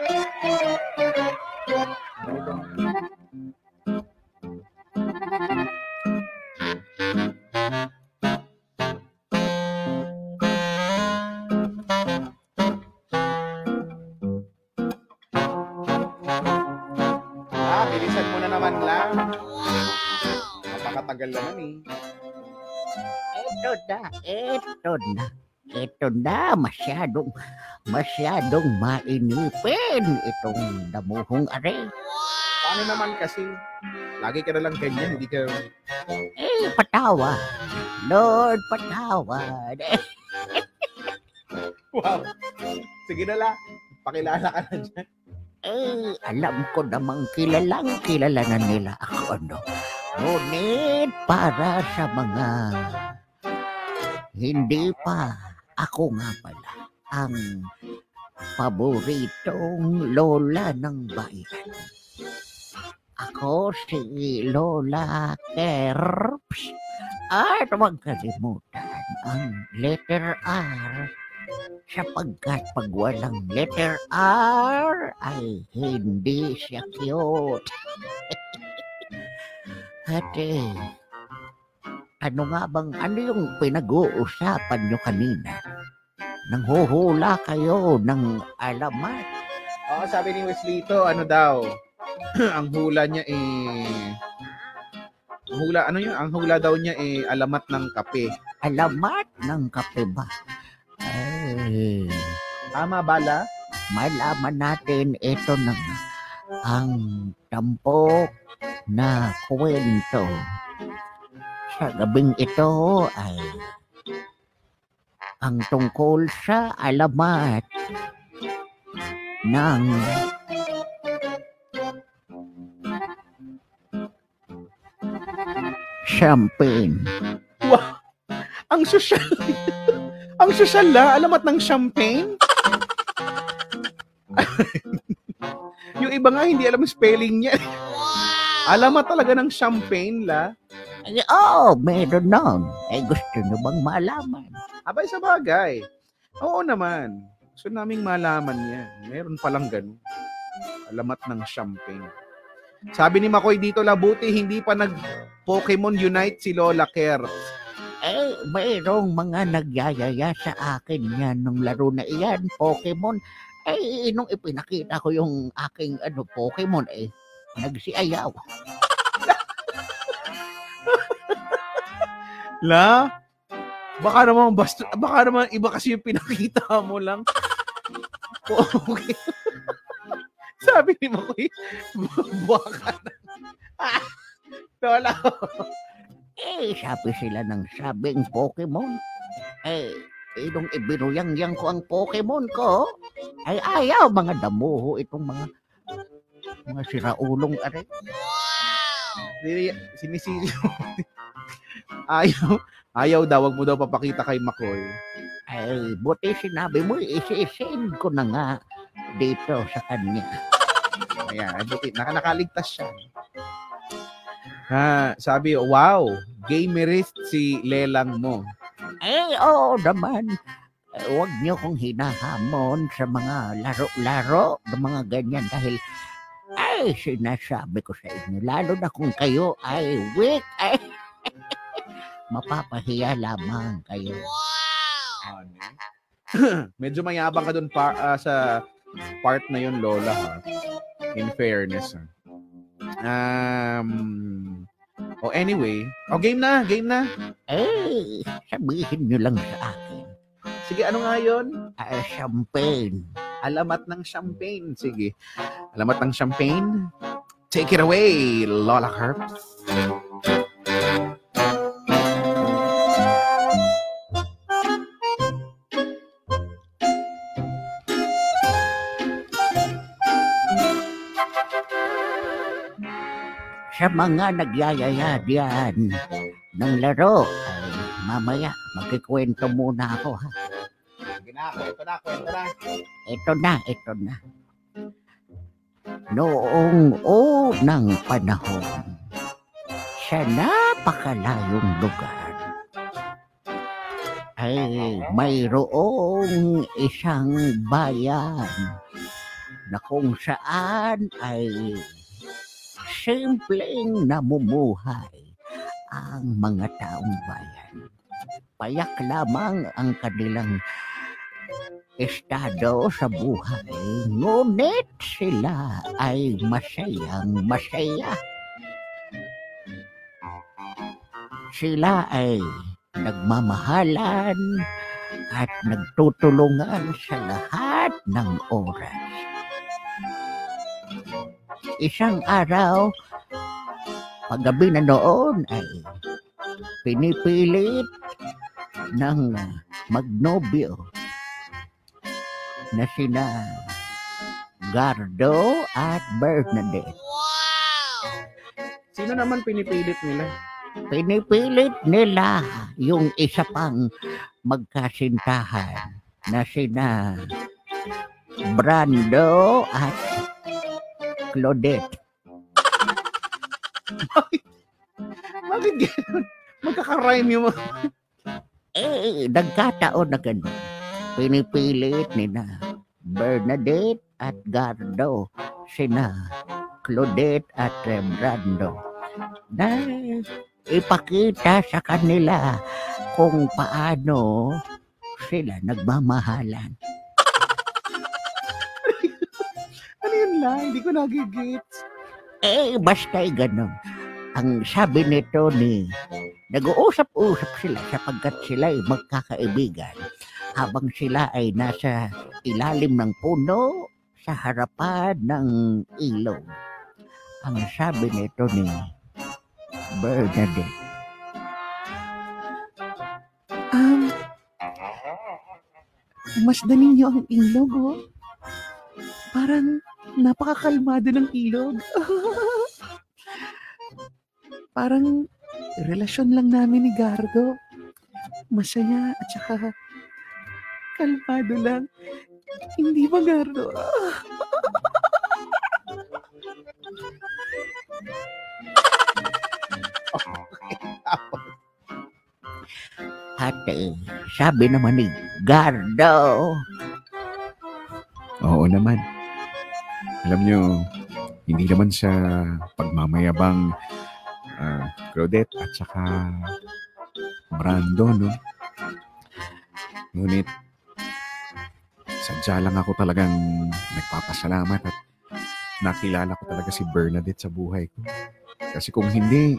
Ah, bilisan na naman lang. Napakatagal naman eh. Ito na, ito na. Ito na, masyadong, masyadong mainipin itong damuhong are. Paano naman kasi? Lagi ka na lang ganyan, hindi ka... Eh, patawad. Lord, patawad. Eh, Wow! Sige na lang. Pakilala ka na dyan. eh, alam ko namang kilalang kilala na nila ako, no? Ngunit para sa mga hindi pa, ako nga pala ang paboritong lola ng bayan. Ako si Lola Kerps. At huwag kalimutan ang letter R sapagkat pag walang letter R ay hindi siya cute. Ate, ano nga bang, ano yung pinag-uusapan nyo kanina? Nang huhula kayo ng alamat. Oo, sabi ni Weslito, ano daw? ang hula niya eh... Ang hula, ano yun? Ang hula daw niya eh, alamat ng kape. Alamat ng kape ba? Ay, Tama bala? malaman natin ito nga, ang tampok na kwento. Sa gabing ito ay ang tungkol sa alamat ng champagne. Ang sosyal. ang sosyal la, alamat ng champagne. yung iba nga hindi alam spelling niya. Alamat talaga ng champagne la. Ay, oh, meron nun. Eh, gusto nyo bang malaman? Abay sa bagay. Oo naman. Gusto naming malaman yan. Meron palang ganun. Alamat ng champagne. Sabi ni Makoy dito, Labuti, hindi pa nag-Pokemon Unite si Lola Kerr. Eh, mayroong mga nagyayaya sa akin yan nung laro na iyan, Pokemon. Eh, nung ipinakita ko yung aking ano, Pokemon, eh, nagsiayaw. La? Baka naman basta, baka naman iba kasi yung pinakita mo lang. Okay. Sabi ni Makoy, baka na. Ah, Lola. Eh, sabi sila ng sabing Pokemon. Eh, eh, nung ibinuyang-yang ko ang Pokemon ko, ay ayaw mga damuho itong mga mga siraulong are. Sini- Sinisili mo. Ayaw, ayaw daw, wag mo daw papakita kay Makoy. Ay, buti sinabi mo, isi-send ko na nga dito sa kanya. Ayan, buti, naka, nakaligtas siya. Ha, sabi, wow, gamerist si Lelang mo. Eh, oo naman. Eh, huwag niyo kong hinahamon sa mga laro-laro ng mga ganyan dahil ay, sinasabi ko sa inyo, lalo na kung kayo ay weak, ay, mapapahiya lamang kayo. Medyo mayabang ka dun pa, ah, sa part na yun, Lola, ha? In fairness, ha? Um, oh, anyway. Oh, game na, game na. Eh, sabihin niyo lang sa akin, Sige, ano nga yun? ay, champagne. Alamat ng champagne. Sige. Alamat ng champagne. Take it away, Lola Herbs. Sa mga nagyayaya diyan ng laro, ay mamaya, magkikwento muna ako ha. Sige na, kwento na, kwento na. Ito na, ito na. Noong unang panahon, sa napakalayong lugar, ay mayroong isang bayan na kung saan ay simpleng namumuhay ang mga taong bayan. Payak lamang ang kanilang estado sa buhay, ngunit sila ay masayang masaya. Sila ay nagmamahalan at nagtutulungan sa lahat ng oras. Isang araw, paggabi na noon ay pinipilit ng magnobyo na sina Gardo at Bernadette. Sino naman pinipilit nila? Pinipilit nila yung isa pang magkasintahan na sina Brando at Claudette. Bakit gano'n? Magkaka-rhyme yung mga... Eh, nagkataon na ganun. Pinipilit ni na Bernadette at Gardo, sina Claudette at eh, Brando na ipakita sa kanila kung paano sila nagmamahalan. Lang? Hindi ko nagigits. Eh, basta ganun. Ang sabi nito ni, nag-uusap-usap sila sapagkat sila ay magkakaibigan habang sila ay nasa ilalim ng puno sa harapan ng ilog. Ang sabi nito ni Bernadette, Um, masdan ninyo ang ilog, oh. Parang napakakalmado ng ilog. Parang relasyon lang namin ni Gardo. Masaya at saka kalmado lang. Hindi ba, Gardo? ate, sabi naman ni Gardo, Oo naman. Alam nyo, hindi naman sa pagmamayabang uh, Claudette at saka Brando, no? Ngunit, sadya lang ako talagang nagpapasalamat at nakilala ko talaga si Bernadette sa buhay ko. Kasi kung hindi,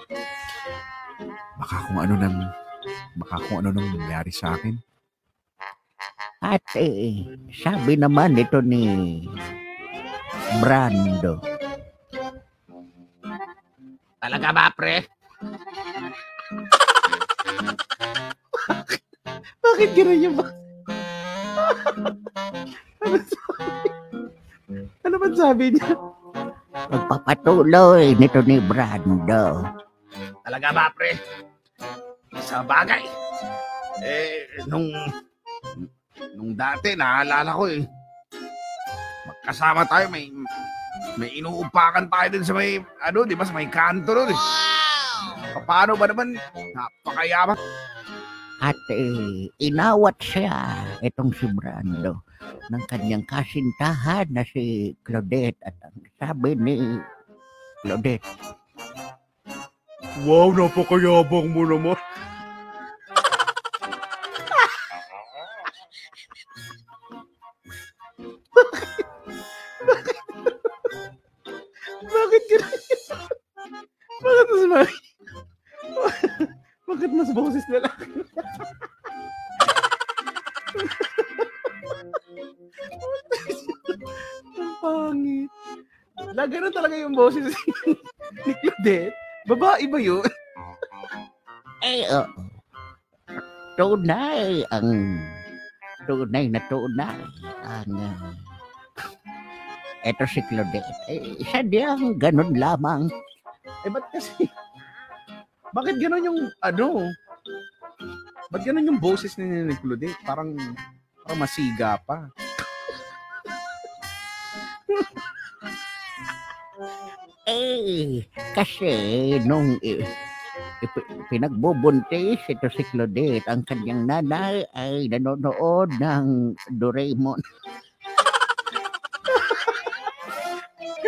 baka kung ano nang baka kung ano nang nangyari sa akin. ate, sabi naman ito ni Brando. Talaga ba, pre? Bakit gano'n yung ba? ano, sabi? ano ba sabi niya? Magpapatuloy nito ni Brando. Talaga ba, pre? Sa bagay. Eh, nung... Nung dati, naalala ko eh. Magkasama tayo, may... May inuupakan tayo dun sa may... Ano, di ba? Sa may kanto nun eh. Paano ba naman? Napakayaman. At eh, inawat siya itong si Brando ng kanyang kasintahan na si Claudette at ang sabi ni Claudette, Wow, napakayabang mo naman. Yung boses ni Claudette. Babae ba yun? eh, oo. tunay ang tunay na tunay ang uh, eto si Claudette. Eh, sadyang ganun lamang Eh, ba't kasi? Bakit gano'n yung, ano? Ba't gano'n yung boses ni ni Claudette? Parang, parang masiga pa. Eh, kasi nung ipi- pinagbubuntis ito si Claudette, ang kanyang nanay ay nanonood ng Doraemon.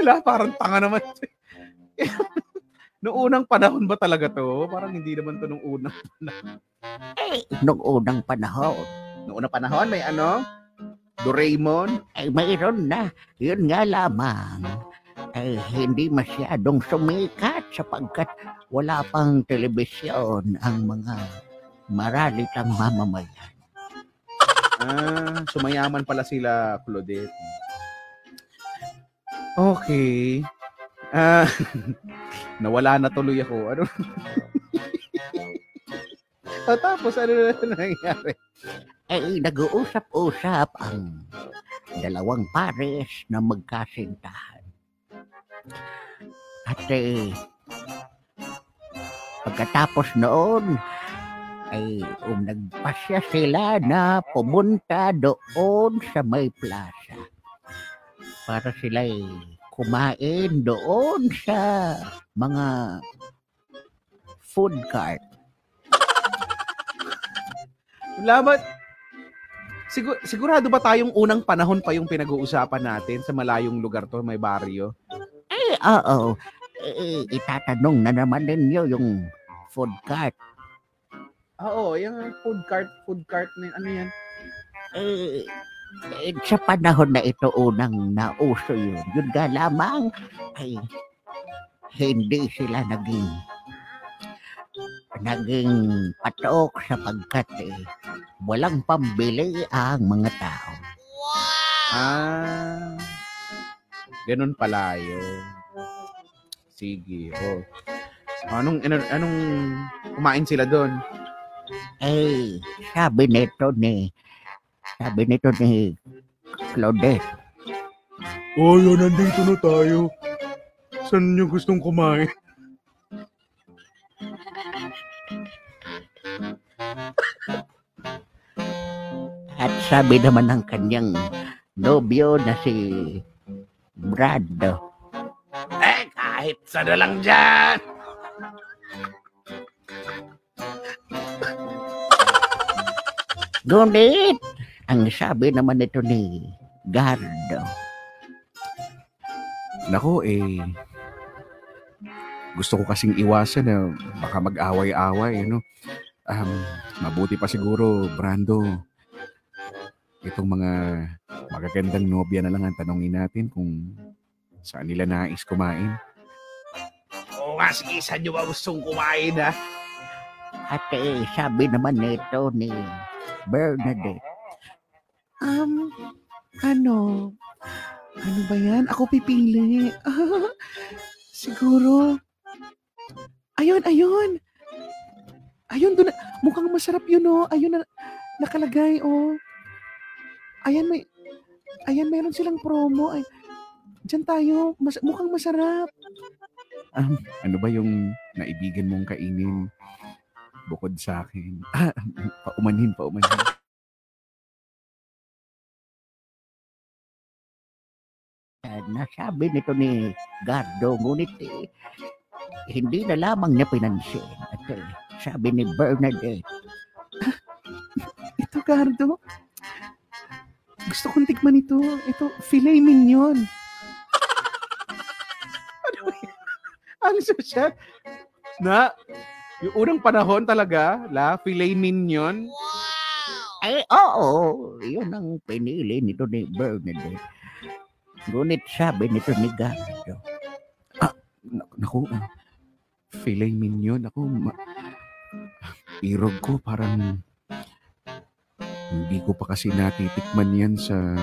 La, parang tanga naman. Noong unang panahon ba talaga to? Parang hindi naman to nung unang. Eh, nung unang panahon, Noong unang panahon, may ano? Doraemon? ay mayroon na. Yun nga lamang. Ay hindi masyadong sumikat sapagkat wala pang telebisyon ang mga maralitang mamamayan. Ah, sumayaman pala sila, Claudette. Okay. Ah, nawala na tuloy ako. Ano? Ah, tapos, ano na nangyari? Ay nag-uusap-usap ang dalawang pares na magkasintahan. At eh, pagkatapos noon, ay um, nagpasya sila na pumunta doon sa may plaza para sila kumain doon sa mga food cart. Laban, Sigur, sigurado ba tayong unang panahon pa yung pinag-uusapan natin sa malayong lugar to, may baryo? Oo. Eh, itatanong na naman ninyo yung food cart. Oo, yung food cart, food cart na yun. ano yan? Eh, eh, sa panahon na ito unang nauso yun, yun nga lamang ay hindi sila naging naging patok sapagkat eh, walang pambili ang mga tao. Ah, ganun pala yun. Sige, oh. Anong, anong, anong kumain sila doon? Eh, sabi nito ni sabi nito ni Claudette, Oh, yun, nandito na tayo. Saan niyo gustong kumain? At sabi naman ng kanyang nobyo na si Brad. Kahit sa na lang dyan. Ngunit, ang sabi naman nito ni Gardo, Nako, eh, gusto ko kasing iwasan na baka mag-away-away, ano. Um, mabuti pa siguro, Brando, itong mga magagandang nobya na lang ang tanongin natin kung saan nila nais kumain. Oo nga, nyo ba gustong kumain, ha? at eh, sabi naman nito ni Bernadette, Um, ano? Ano ba yan? Ako pipili. siguro. Ayun, ayun. Ayun, doon. Mukhang masarap yun, oh. Ayun na, nakalagay, oh. Ayan, may, ayan, meron silang promo. Ay, Diyan tayo. Mas, mukhang masarap. Ano ba yung naibigan mong kainin bukod sa akin? Ah, paumanhin, paumanhin. nasabi nito ni Gardo, ngunit eh, hindi na lamang niya pinansin. At eh, sabi ni Bernadette, Ito, Gardo. Gusto kong tikman ito. Ito, filet mignon. Ang sosyal. Na, yung unang panahon talaga, la, filet mignon. ay oo, yun ang pinili nito ni Bernadette. Ngunit sabi nito ni Gardo, Na- Naku, ah, filet mignon. Ako, ma- irog ko parang hindi ko pa kasi natitikman yan sa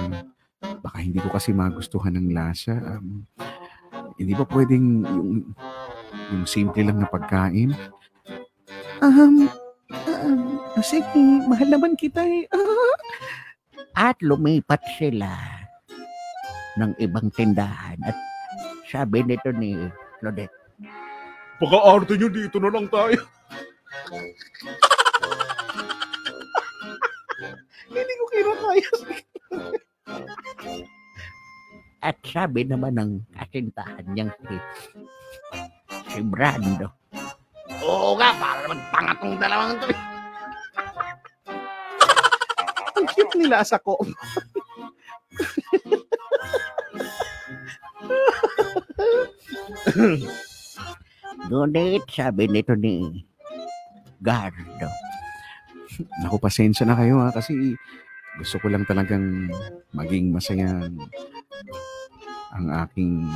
baka hindi ko kasi magustuhan ng lasa. Um, hindi ba pwedeng yung, yung simple lang na pagkain? Um, um, sige, mahal naman kita eh. at lumipat sila ng ibang tindahan at sabi nito ni Claudette, Baka arte nyo, dito na lang tayo. Hindi ko kinakaya. at sabi naman ng kasintahan niyang si, si Brando, Oo nga, para naman tanga tong dalawang to. Ang cute nila sa ko. Ngunit sabi nito ni Gardo, Naku, pasensya na kayo ha, kasi gusto ko lang talagang maging masaya ang aking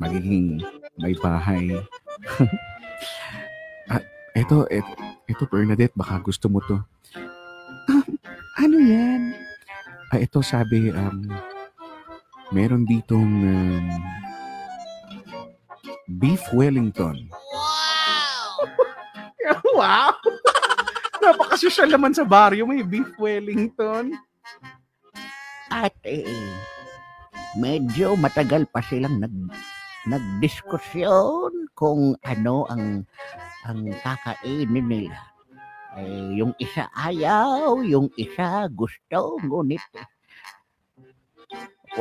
magiging may bahay. ah, eto, eto, eto, Bernadette, baka gusto mo to. Ano yan? Ah, ito sabi, um, meron ditong um, beef Wellington. wow! Napakasosyal naman sa baryo, may beef Wellington. at eh, medyo matagal pa silang nag nagdiskusyon kung ano ang ang kakainin nila. Eh, yung isa ayaw, yung isa gusto, ngunit eh,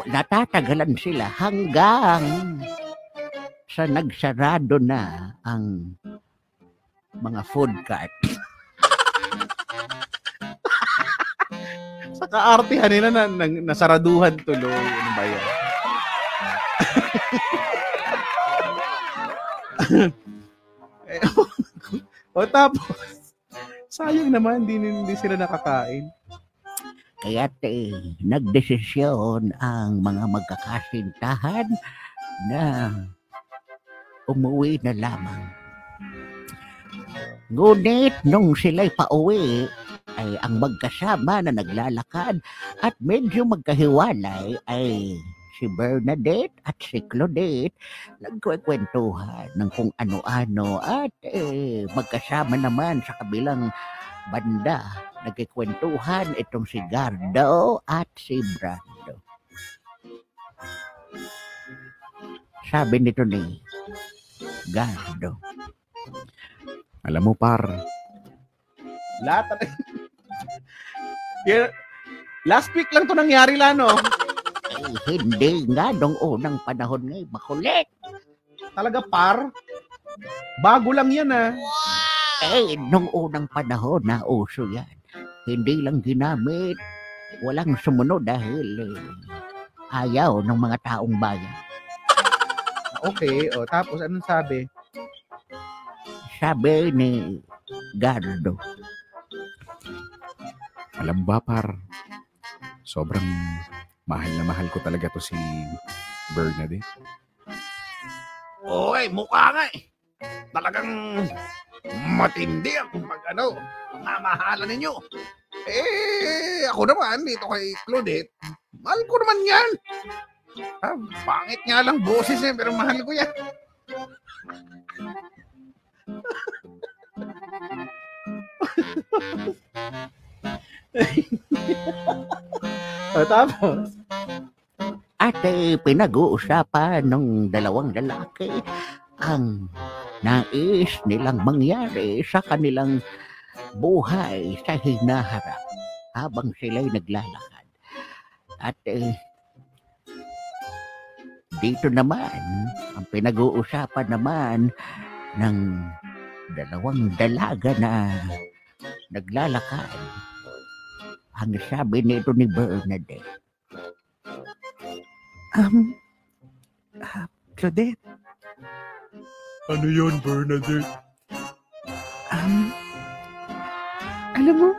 natatagalan sila hanggang sa nagsarado na ang mga food cart. Sa kaartihan nila na, na, nasaraduhan tuloy. Ano ba? Eh, o tapos, sayang naman, hindi, hindi sila nakakain. Kaya't eh, nagdesisyon ang mga magkakasintahan na umuwi na lamang. Ngunit nung sila'y pauwi, ay ang magkasama na naglalakad at medyo magkahiwalay ay si Bernadette at si Claudette nagkwekwentuhan ng kung ano-ano at eh, magkasama naman sa kabilang banda nagkikwentuhan itong si Gardo at si Brando. Sabi nito ni Gardo, Alam mo, par, lahat Kaya, last week lang to nangyari, Lano. eh, hindi nga nung unang panahon ngay makulit. Talaga, par. Bago lang yan, ah. Eh, nung unang panahon na uso yan. Hindi lang ginamit, walang sumunod dahil eh, ayaw ng mga taong bayan. Okay, o tapos anong sabi? Sabi ni Gardo, Alam ba, par, sobrang mahal na mahal ko talaga to si Bernadette. Oy, mukha nga eh. Talagang matindi ang pag ano, mamahala ninyo. Eh, ako naman dito kay Claudette, mahal ko naman yan. Ah, pangit nga lang boses eh, pero mahal ko yan. O tapos? at eh, pinag-uusapan ng dalawang lalaki ang nais nilang mangyari sa kanilang buhay sa hinaharap habang sila'y naglalakad. At eh, dito naman, ang pinag-uusapan naman ng dalawang dalaga na naglalakad. Ang sabi nito ni Bernadette, Um, ah, Claudette, Ano yon Bernadette? um, alam mo,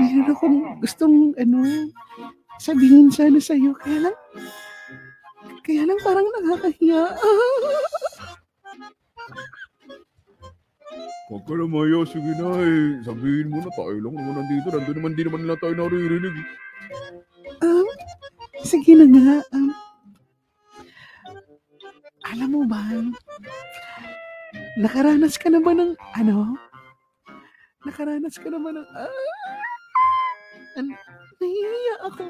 meron akong gustong, ano, sabihin sana sa'yo. Kaya lang, kaya lang parang nakakahiya. ka na maya, sige na eh. Sabihin mo na, tayo lang naman nandito. Nandun naman, di naman nila tayo naririnig. eh. Um, sige na nga. Um, alam mo ba, nakaranas ka na ba ng, ano? Nakaranas ka na ba ng, ah, an, nahihiya ako.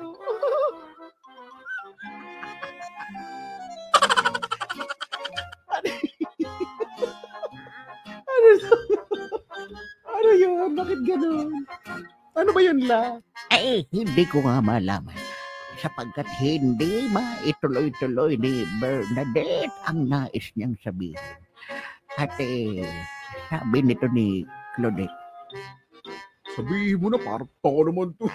Bakit ganun? Ano ba yun, La? Eh, hindi ko nga malaman. Sapagkat hindi maituloy-tuloy ni Bernadette ang nais niyang sabihin. At eh, sabi nito ni Claudette, Sabihin mo na, parang ako naman to.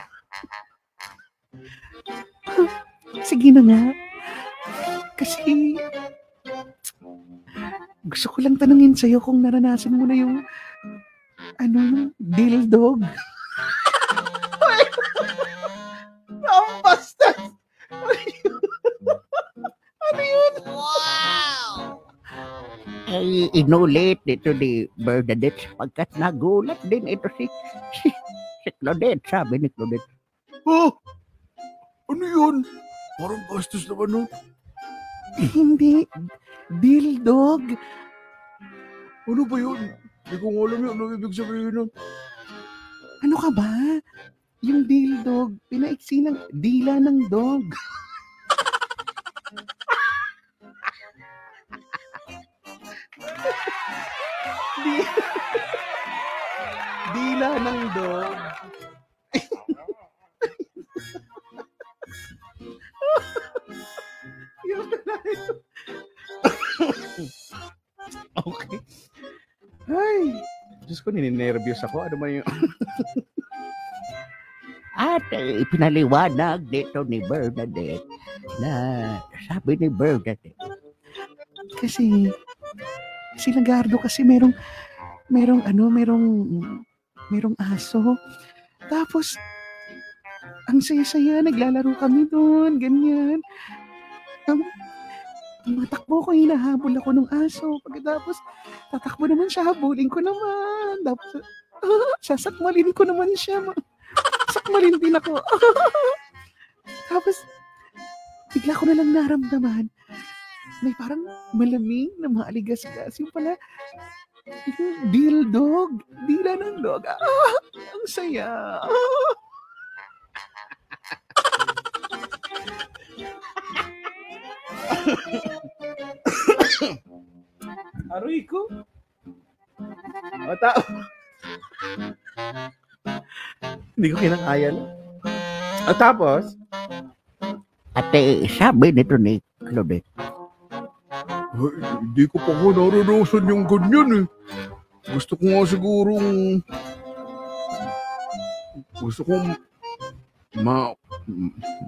Sige na nga. Kasi, gusto ko lang tanungin sa'yo kung naranasan mo na yung, ano, yung dildog. Ang basta! Ay, inulit ito ni Bernadette sapagkat nagulat din ito si, si, si Claudette, sabi ni Claudette. Oh! Ano yun? Parang bastos naman nun. Hindi, dildog. Ano ba yun? Hindi ko alam yun. Ano ibig sabihin nun? Ano ka ba? Yung dildog, pinaiksi ng dila ng dog. Di- dila ng dog. Ko, nininervyos ako. Ano ba yung... At eh, ipinaliwanag dito ni Bernadette na sabi ni Bernadette, Kasi, si Lagardo kasi merong, merong ano, merong, merong aso. Tapos, ang saya-saya, naglalaro kami doon, ganyan. Matakbo ko, hinahabol ako ng aso. Pagkatapos, tatakbo naman siya, habulin ko naman. Tapos, ah, sasakmalin ko naman siya. Ma- Sakmalin din ako. Tapos, bigla ko na lang naramdaman may parang malamig na maaligas-gas. Yung pala, yung dildog. Dila ng dog. Ah, ang saya. Ah. Aroy ko. O, tao. Hindi ko kinakaya lang. O, tapos, at eh, sabi nito ni Claudette, Ay, hindi ko pa nga naranasan yung ganyan eh. Gusto ko nga sigurong... Gusto kong ma...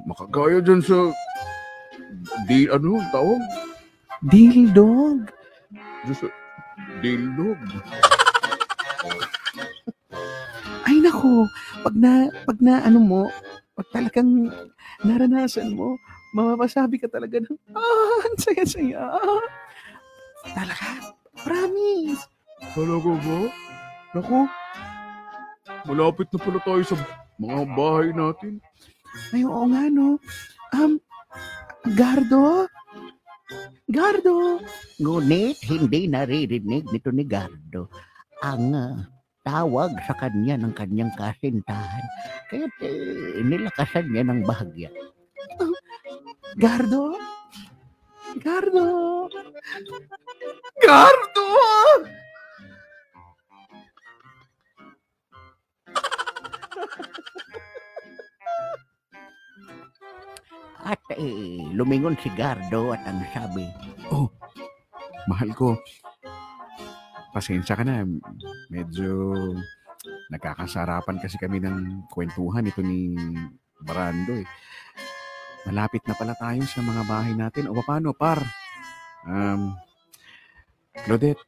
makagaya dyan sa... Di, ano, tawag? Dildog. Sa... Dildog. Ay nako, pag na, pag na ano mo, pag talagang naranasan mo, mapapasabi ka talaga ng, ah, ang saya-saya. Talaga, promise. Talaga ba? Naku, malapit na pala tayo sa mga bahay natin. Ay, oo nga, no. Um, Gardo? Gardo? ngunit hindi naririnig nito ni Gardo ang ah, tawag sa kanya ng kanyang kasintahan. Kaya eh, nilakasan niya ng bahagya. Gardo? Gardo? Gardo! At eh, lumingon si Gardo at ang sabi, Mahal ko, pasensya ka na. Medyo nagkakasarapan kasi kami ng kwentuhan ito ni Brando eh. Malapit na pala tayo sa mga bahay natin. O paano, par? Um, Claudette,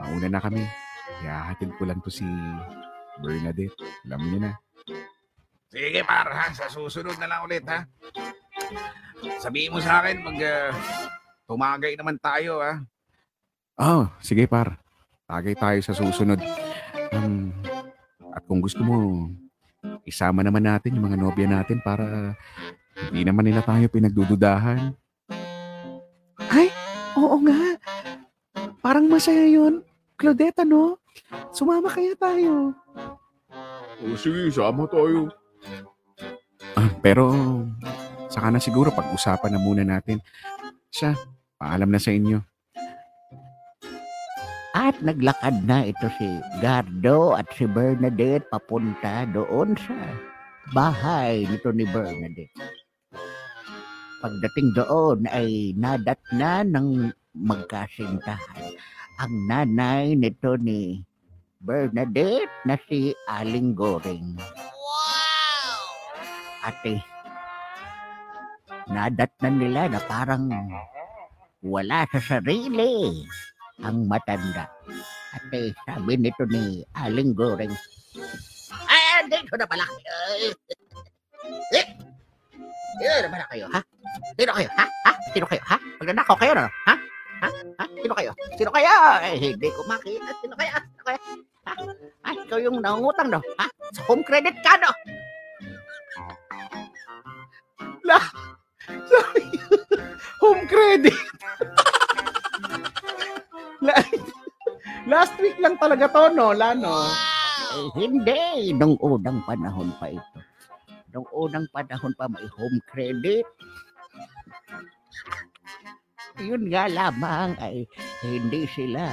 mauna na kami. Ihahatid ko lang to si Bernadette. Alam niyo na. Sige, par, ha? Sa susunod na lang ulit, ha? Sabihin mo sa akin pag ah, tumagay naman tayo, ha? Oh, sige par. Tagay tayo sa susunod. Um, at kung gusto mo, isama naman natin yung mga nobya natin para hindi naman nila tayo pinagdududahan. Oo nga. Parang masaya yun. Claudette, ano? Sumama kaya tayo. O sige, sama tayo. Ah, pero saka na siguro pag-usapan na muna natin. Siya, paalam na sa inyo. at naglakad na ito si Gardo at si Bernadette papunta doon sa bahay nito ni Bernadette. Pagdating doon ay nadatna ng magkasintahan ang nanay nito ni Bernadette na si Aling Goring. Ate, nadatnan nila na parang wala sa sarili. ang matanda. At eh, sabi nito ni Aling Goreng, Ay, dito na pala kayo. Eh, dito na pala kayo, ha? Sino kayo, ha? Ha? Sino kayo, ha? Magnanakaw kayo, no? Ha? Ha? Ha? Sino kayo? Sino kayo? Eh, hindi ko makita. Sino kaya? Sino kaya? Ha? Ay, ikaw yung nangungutang, no? Ha? Sa home credit ka, no? Sabi, La- Last week lang talaga to, no? Lano. Eh, hindi. Nung unang panahon pa ito. Nung unang panahon pa may home credit. Yun nga lamang ay hindi sila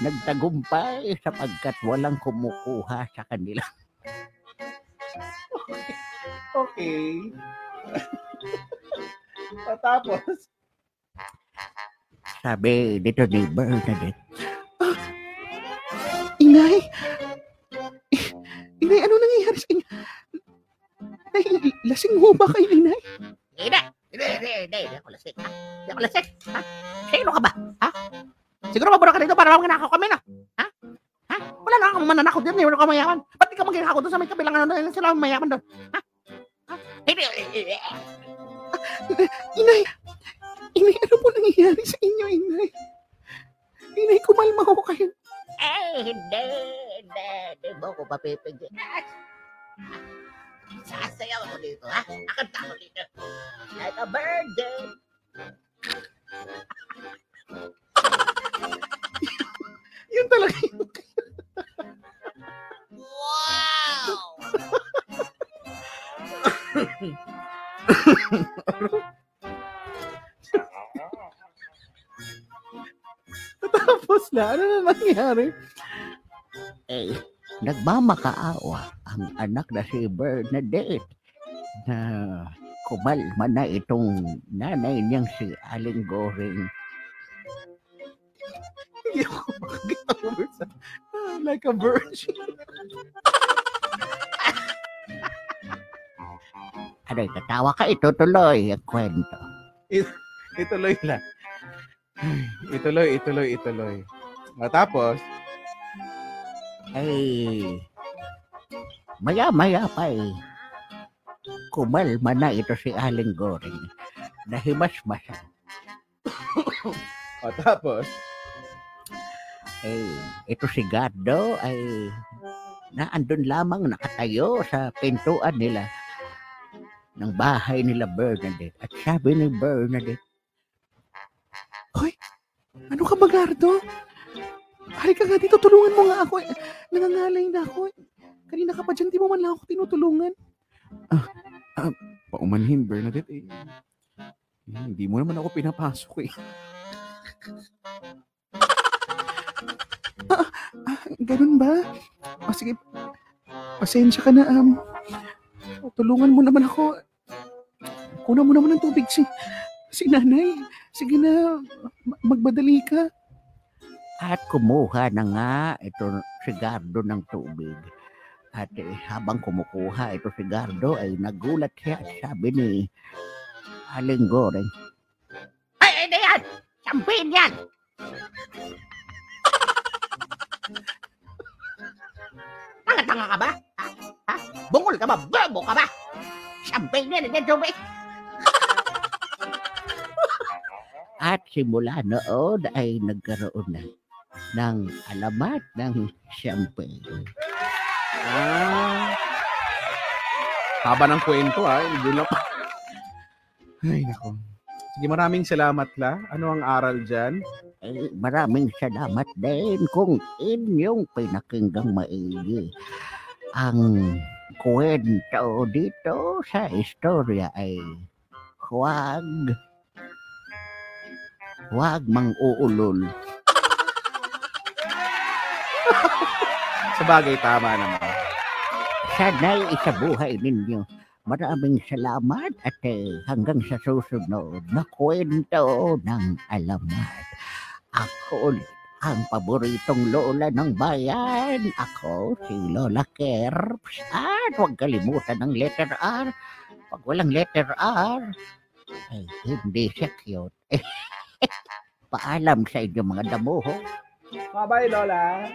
nagtagumpay sapagkat walang kumukuha sa kanila. Okay. Patapos, Sabi dito ni Bernadette, Inay! Inay, ano nangyayari sa inyo? Inay, lasing mo ba kayo, Inay? Hindi, hindi, hindi, hindi, hindi ako lasing, ha? Hindi ako lasing, ha? Sino ka ba, ha? Siguro mabura ka dito para mananakaw kami, na? Ha? Ha? Wala na akong mananakaw dito, hindi ka mayaman. Ba't di ka maginakaw doon sa may kabilang ano doon, sila mayaman doon, ha? Ha? Hindi, eh, eh, Inay! Inay, ano po nangyayari sa inyo, Inay? Inay, kumalma ho kayo. eh, hindi, hindi, hindi mo ko papipigil. Sasayaw ako dito, ha? Nakanta ako dito. Like a virgin. Yun talaga yun. Tapos na, ano na nangyari? eh, nagmamakaawa ang anak na si Bernadette na kumalma na itong nanay niyang si Aling Goring. Hindi ako sa... Ah, like a virgin. Ano, tatawa ka, itutuloy ang kwento. ituloy lang. Ituloy, ituloy, ituloy. Matapos, Ay, maya-maya pa eh. Kumalma na ito si Aling Goring. Nahimas-masan. matapos, Eh, ito si Gardo ay naandun lamang nakatayo sa pintuan nila ng bahay nila Bernadette. At sabi ni Bernadette, Ano ka ba, Gardo? Halika nga dito, tulungan mo nga ako. eh. Nangangalay na ako. eh. Kanina ka pa dyan, di mo man lang ako tinutulungan. Ah, ah, paumanhin, Bernadette. Eh. Eh, hindi mo naman ako pinapasok eh. ah, ah, ganun ba? O sige, pasensya ka na. Um, tulungan mo naman ako. Kunan mo naman ng tubig si, si nanay. Sige na, ma- magbadali ka. at kumuha na nga ito si Gardo ng tubig. At eh, habang kumukuha ito si Gardo ay nagulat siya at sabi ni Aling Goreng, Ay, hindi yan! Champagne yan! Tanga-tanga ka ba? Ha? ha? Bungol ka ba? Bobo ka ba? Champagne yan, yan tubig! At simula noon ay nagkaroon na ng alamat ng champagne. ah, haba ng kwento ah, hindi pa. Ay, nako. Sige, maraming salamat la. Ano ang aral dyan? Eh, maraming salamat din kung inyong pinakinggang maigi. Ang kwento dito sa istorya ay huwag huwag mang uulol. Sa bagay, tama naman. Sana'y isabuhay ninyo. Maraming salamat at eh, hanggang sa susunod na kwento ng alamat. Ako ulit ang paboritong lola ng bayan. Ako si Lola Kerps. At huwag kalimutan ng letter R. Pag walang letter R, ay hindi siya cute. magpaalam sa inyo mga damuho. Bye-bye, Lola.